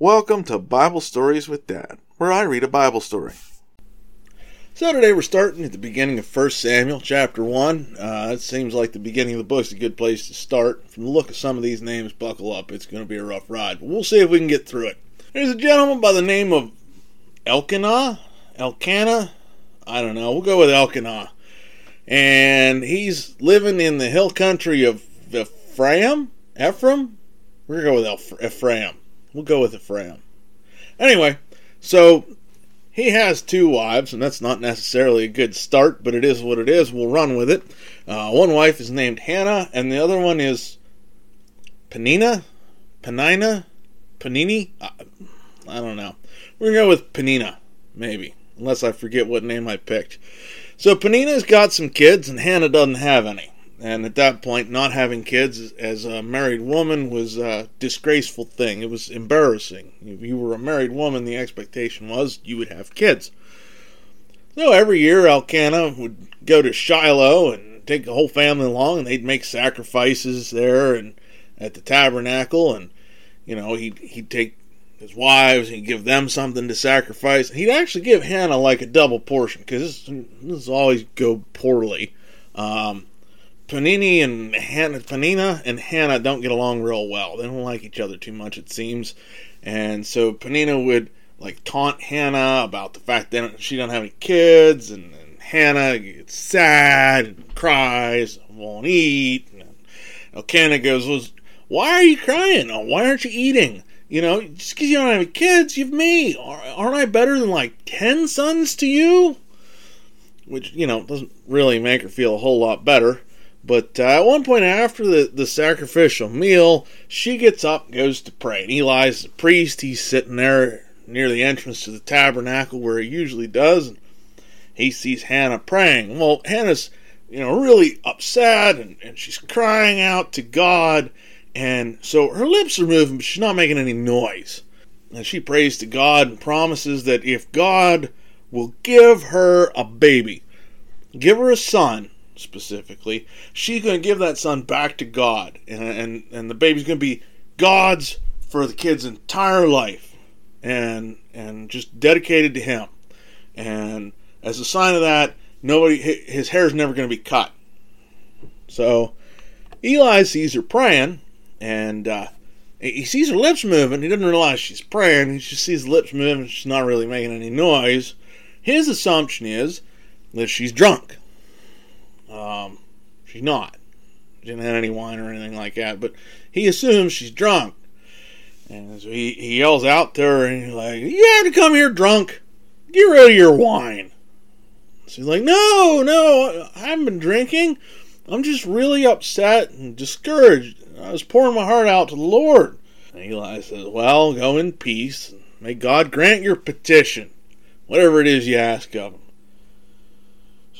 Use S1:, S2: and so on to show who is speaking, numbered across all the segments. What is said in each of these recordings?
S1: Welcome to Bible Stories with Dad, where I read a Bible story. So today we're starting at the beginning of 1 Samuel chapter 1. Uh, it seems like the beginning of the book is a good place to start. From the look of some of these names, buckle up. It's going to be a rough ride, but we'll see if we can get through it. There's a gentleman by the name of Elkanah. Elkanah? I don't know. We'll go with Elkanah. And he's living in the hill country of Ephraim? Ephraim? We're going to go with Ephraim. We'll go with Ephraim. Anyway, so he has two wives, and that's not necessarily a good start, but it is what it is. We'll run with it. Uh, one wife is named Hannah, and the other one is Panina? Panina? Panini. I, I don't know. We're gonna go with Panina, maybe, unless I forget what name I picked. So Panina's got some kids, and Hannah doesn't have any. And at that point, not having kids as a married woman was a disgraceful thing. It was embarrassing. If you were a married woman, the expectation was you would have kids. So every year, Elkanah would go to Shiloh and take the whole family along, and they'd make sacrifices there and at the tabernacle. And you know, he'd he'd take his wives, he'd give them something to sacrifice. He'd actually give Hannah like a double portion because this, this always go poorly. Um, Panini and Hannah, Panina and Hannah don't get along real well. They don't like each other too much, it seems. And so Panina would like taunt Hannah about the fact that she don't have any kids, and, and Hannah gets sad and cries, won't eat. And Elkanah goes, well, "Why are you crying? Oh, why aren't you eating? You know, just because you don't have any kids, you've me. Aren't I better than like ten sons to you?" Which you know doesn't really make her feel a whole lot better. But uh, at one point after the, the sacrificial meal, she gets up goes to pray. And Eli's the priest. He's sitting there near the entrance to the tabernacle where he usually does. And he sees Hannah praying. Well, Hannah's, you know, really upset and, and she's crying out to God. And so her lips are moving, but she's not making any noise. And she prays to God and promises that if God will give her a baby, give her a son, specifically, she's going to give that son back to God, and and and the baby's going to be God's for the kid's entire life, and and just dedicated to Him. And as a sign of that, nobody his hair is never going to be cut. So Eli sees her praying, and uh, he sees her lips moving. He doesn't realize she's praying. He just sees the lips moving. She's not really making any noise. His assumption is that she's drunk. Um, she's not. She didn't have any wine or anything like that, but he assumes she's drunk. And so he, he yells out to her and he's like, You had to come here drunk. Get rid of your wine. She's like, No, no, I haven't been drinking. I'm just really upset and discouraged. I was pouring my heart out to the Lord. And Eli says, Well, go in peace. May God grant your petition, whatever it is you ask of him.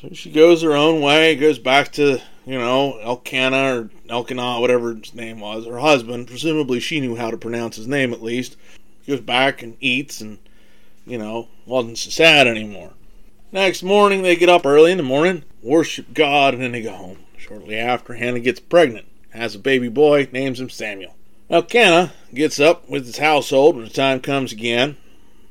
S1: So she goes her own way, goes back to, you know, Elkanah or Elkanah, whatever his name was, her husband. Presumably she knew how to pronounce his name at least. Goes back and eats and, you know, wasn't so sad anymore. Next morning, they get up early in the morning, worship God, and then they go home. Shortly after, Hannah gets pregnant, has a baby boy, names him Samuel. Elkanah gets up with his household when the time comes again,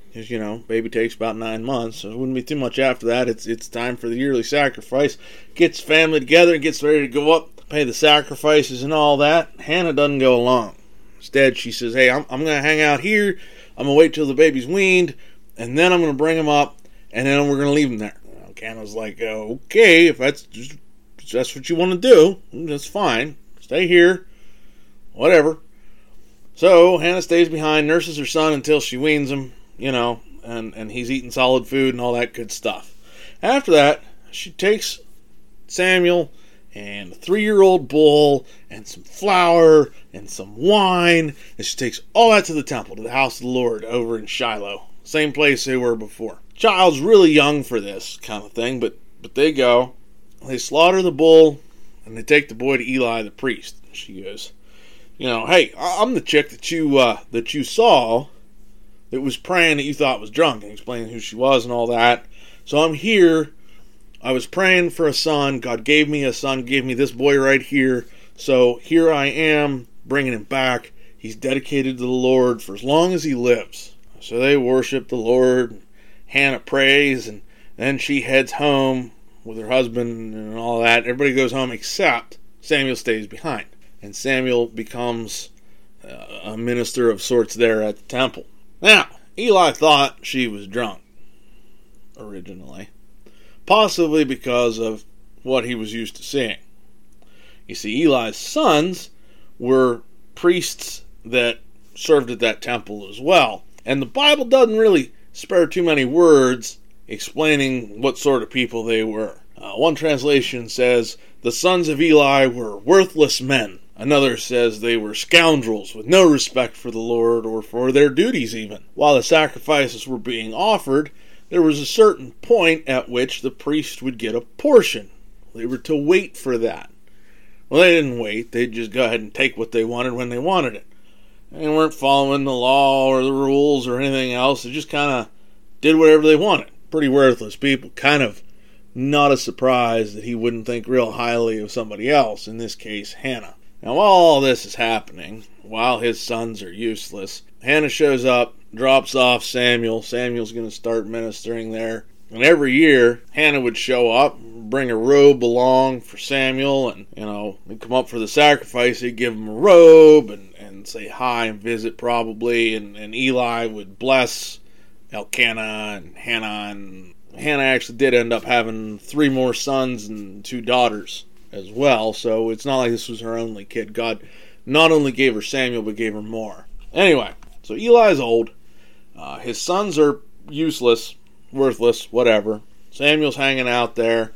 S1: because you know baby takes about nine months. So it wouldn't be too much after that. It's it's time for the yearly sacrifice. Gets family together and gets ready to go up pay the sacrifices and all that. Hannah doesn't go along. Instead she says hey i'm, I'm to hang out here. I'm to wait till the baby's weaned and then i'm to bring him up and then we're to leave him there. Hannah's like uh, okay if that's just if that's what you want to do that's fine. Stay here. Whatever. So hannah stays behind nurses her son until she weans him you know, and, and he's eating solid food and all that good stuff. After that, she takes Samuel and a three year old bull and some flour and some wine, and she takes all that to the temple, to the house of the Lord over in Shiloh. Same place they were before. Child's really young for this kind of thing, but but they go, they slaughter the bull, and they take the boy to Eli the priest. She goes, you know, hey, I'm the chick that you uh, that you saw that was praying that you thought was drunk and explaining who she was and all that. So I'm here. I was praying for a son. God gave me a son, gave me this boy right here. So here I am bringing him back. he's dedicated to the Lord for as long as he lives. So they worship the Lord. Hannah prays, and then she heads home with her husband and all that. Everybody goes home except Samuel stays behind. And Samuel becomes uh, a minister of sorts there at the temple. Now, Eli thought she was drunk originally, possibly because of what he was used to seeing. You see, Eli's sons were priests that served at that temple as well. And the Bible doesn't really spare too many words explaining what sort of people they were. Uh, one translation says, The sons of Eli were worthless men. Another says they were scoundrels with no respect for the Lord or for their duties, even. While the sacrifices were being offered, there was a certain point at which the priest would get a portion. They were to wait for that. Well, they didn't wait. They'd just go ahead and take what they wanted when they wanted it. They weren't following the law or the rules or anything else. They just kind of did whatever they wanted. Pretty worthless people. Kind of not a surprise that he wouldn't think real highly of somebody else, in this case, Hannah. Now, while all this is happening, while his sons are useless, Hannah shows up, drops off Samuel. Samuel's going to start ministering there. And every year, Hannah would show up, bring a robe along for Samuel, and, you know, they'd come up for the sacrifice. He'd give him a robe and, and say hi and visit, probably. And, and Eli would bless Elkanah and Hannah. And Hannah actually did end up having three more sons and two daughters as well. So it's not like this was her only kid. God not only gave her Samuel, but gave her more. Anyway, so Eli's old. Uh, his sons are useless, worthless, whatever. Samuel's hanging out there.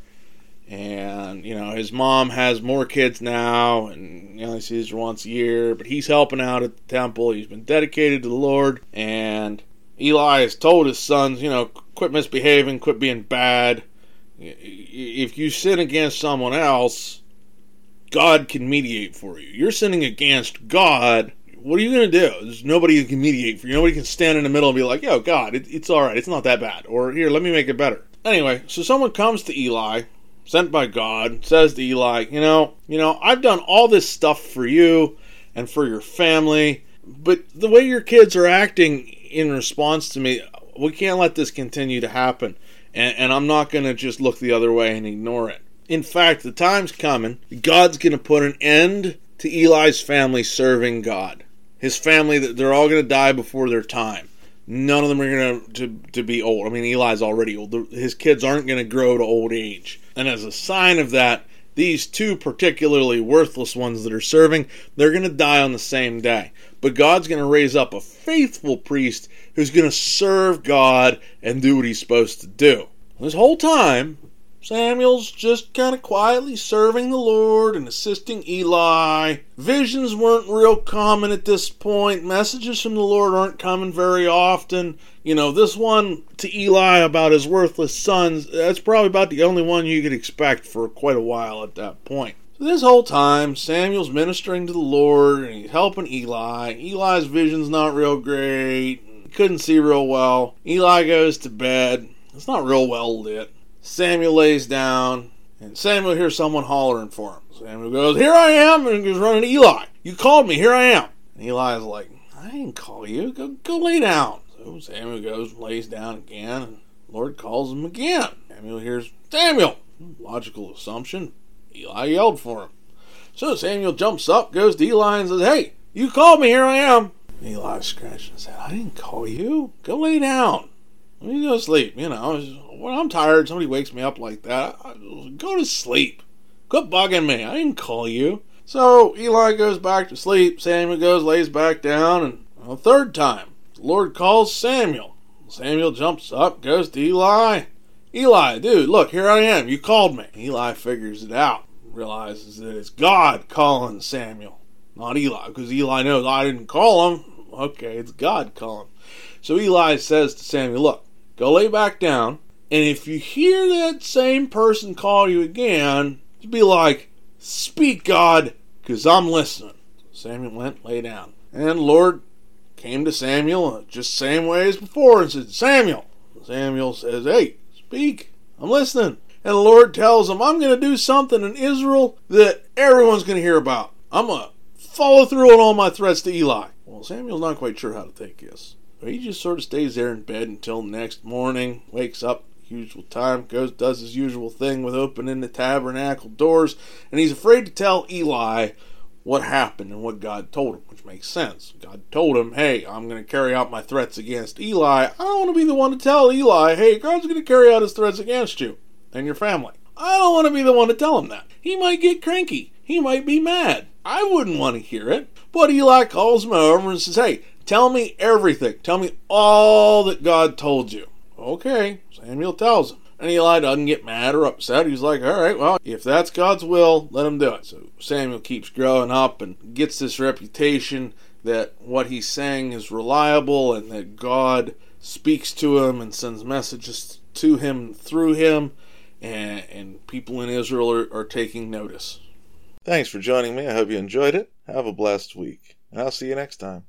S1: And, you know, his mom has more kids now, and he only sees her once a year, but he's helping out at the temple. He's been dedicated to the Lord, and Eli has told his sons, you know, quit misbehaving, quit being bad. If you sin against someone else, God can mediate for you. You're sinning against God. What are you going to do? There's nobody who can mediate for you. Nobody can stand in the middle and be like, yo, God, it, it's all right. It's not that bad. Or here, let me make it better. Anyway, so someone comes to Eli, sent by God, says to Eli, you know, you know, I've done all this stuff for you and for your family, but the way your kids are acting in response to me, we can't let this continue to happen. And, and I'm not going to just look the other way and ignore it. In fact, the time's coming. God's going to put an end to Eli's family serving God. His family, they're all going to die before their time. None of them are going to, to be old. I mean, Eli's already old. His kids aren't going to grow to old age. And as a sign of that, these two particularly worthless ones that are serving, they're going to die on the same day. But God's going to raise up a faithful priest who's going to serve God and do what he's supposed to do. This whole time, Samuel's just kind of quietly serving the Lord and assisting Eli. Visions weren't real common at this point. Messages from the Lord aren't coming very often. You know, this one to Eli about his worthless sons, that's probably about the only one you could expect for quite a while at that point. So this whole time, Samuel's ministering to the Lord and he's helping Eli. Eli's vision's not real great. He couldn't see real well. Eli goes to bed. It's not real well lit. Samuel lays down, and Samuel hears someone hollering for him. Samuel goes, Here I am, and he's running to Eli. You called me, here I am. And Eli's like, I didn't call you. Go, go lay down. So Samuel goes, lays down again, and Lord calls him again. Samuel hears, Samuel! Logical assumption. Eli yelled for him. So Samuel jumps up, goes to Eli, and says, Hey, you called me, here I am. And Eli scratched his head. I didn't call you. Go lay down. Let me go to sleep. You know, when I'm tired, somebody wakes me up like that. I, go to sleep. Quit bugging me. I didn't call you. So Eli goes back to sleep. Samuel goes, lays back down, and a third time, the Lord calls Samuel. Samuel jumps up, goes to Eli. Eli, dude, look, here I am. You called me. Eli figures it out, realizes that it's God calling Samuel, not Eli, because Eli knows I didn't call him. Okay, it's God calling. So Eli says to Samuel, Look, go lay back down, and if you hear that same person call you again, just be like, Speak, God, because I'm listening. Samuel went, lay down. And Lord came to Samuel uh, just same way as before and said, Samuel. Samuel says, Hey, speak. I'm listening. And the Lord tells him, I'm going to do something in Israel that everyone's going to hear about. I'm going to follow through on all my threats to Eli. Well, Samuel's not quite sure how to take this. He just sort of stays there in bed until next morning, wakes up, usual time, goes, does his usual thing with opening the tabernacle doors, and he's afraid to tell Eli what happened and what God told him, which makes sense. God told him, hey, I'm going to carry out my threats against Eli. I don't want to be the one to tell Eli, hey, God's going to carry out his threats against you and your family. I don't want to be the one to tell him that. He might get cranky. He might be mad. I wouldn't want to hear it. But Eli calls him over and says, hey, tell me everything. Tell me all that God told you. Okay, Samuel tells him. And Eli doesn't get mad or upset. He's like, all right, well, if that's God's will, let him do it. So Samuel keeps growing up and gets this reputation that what he's saying is reliable and that God speaks to him and sends messages to him through him, and, and people in Israel are, are taking notice.
S2: Thanks for joining me. I hope you enjoyed it. Have a blessed week, and I'll see you next time.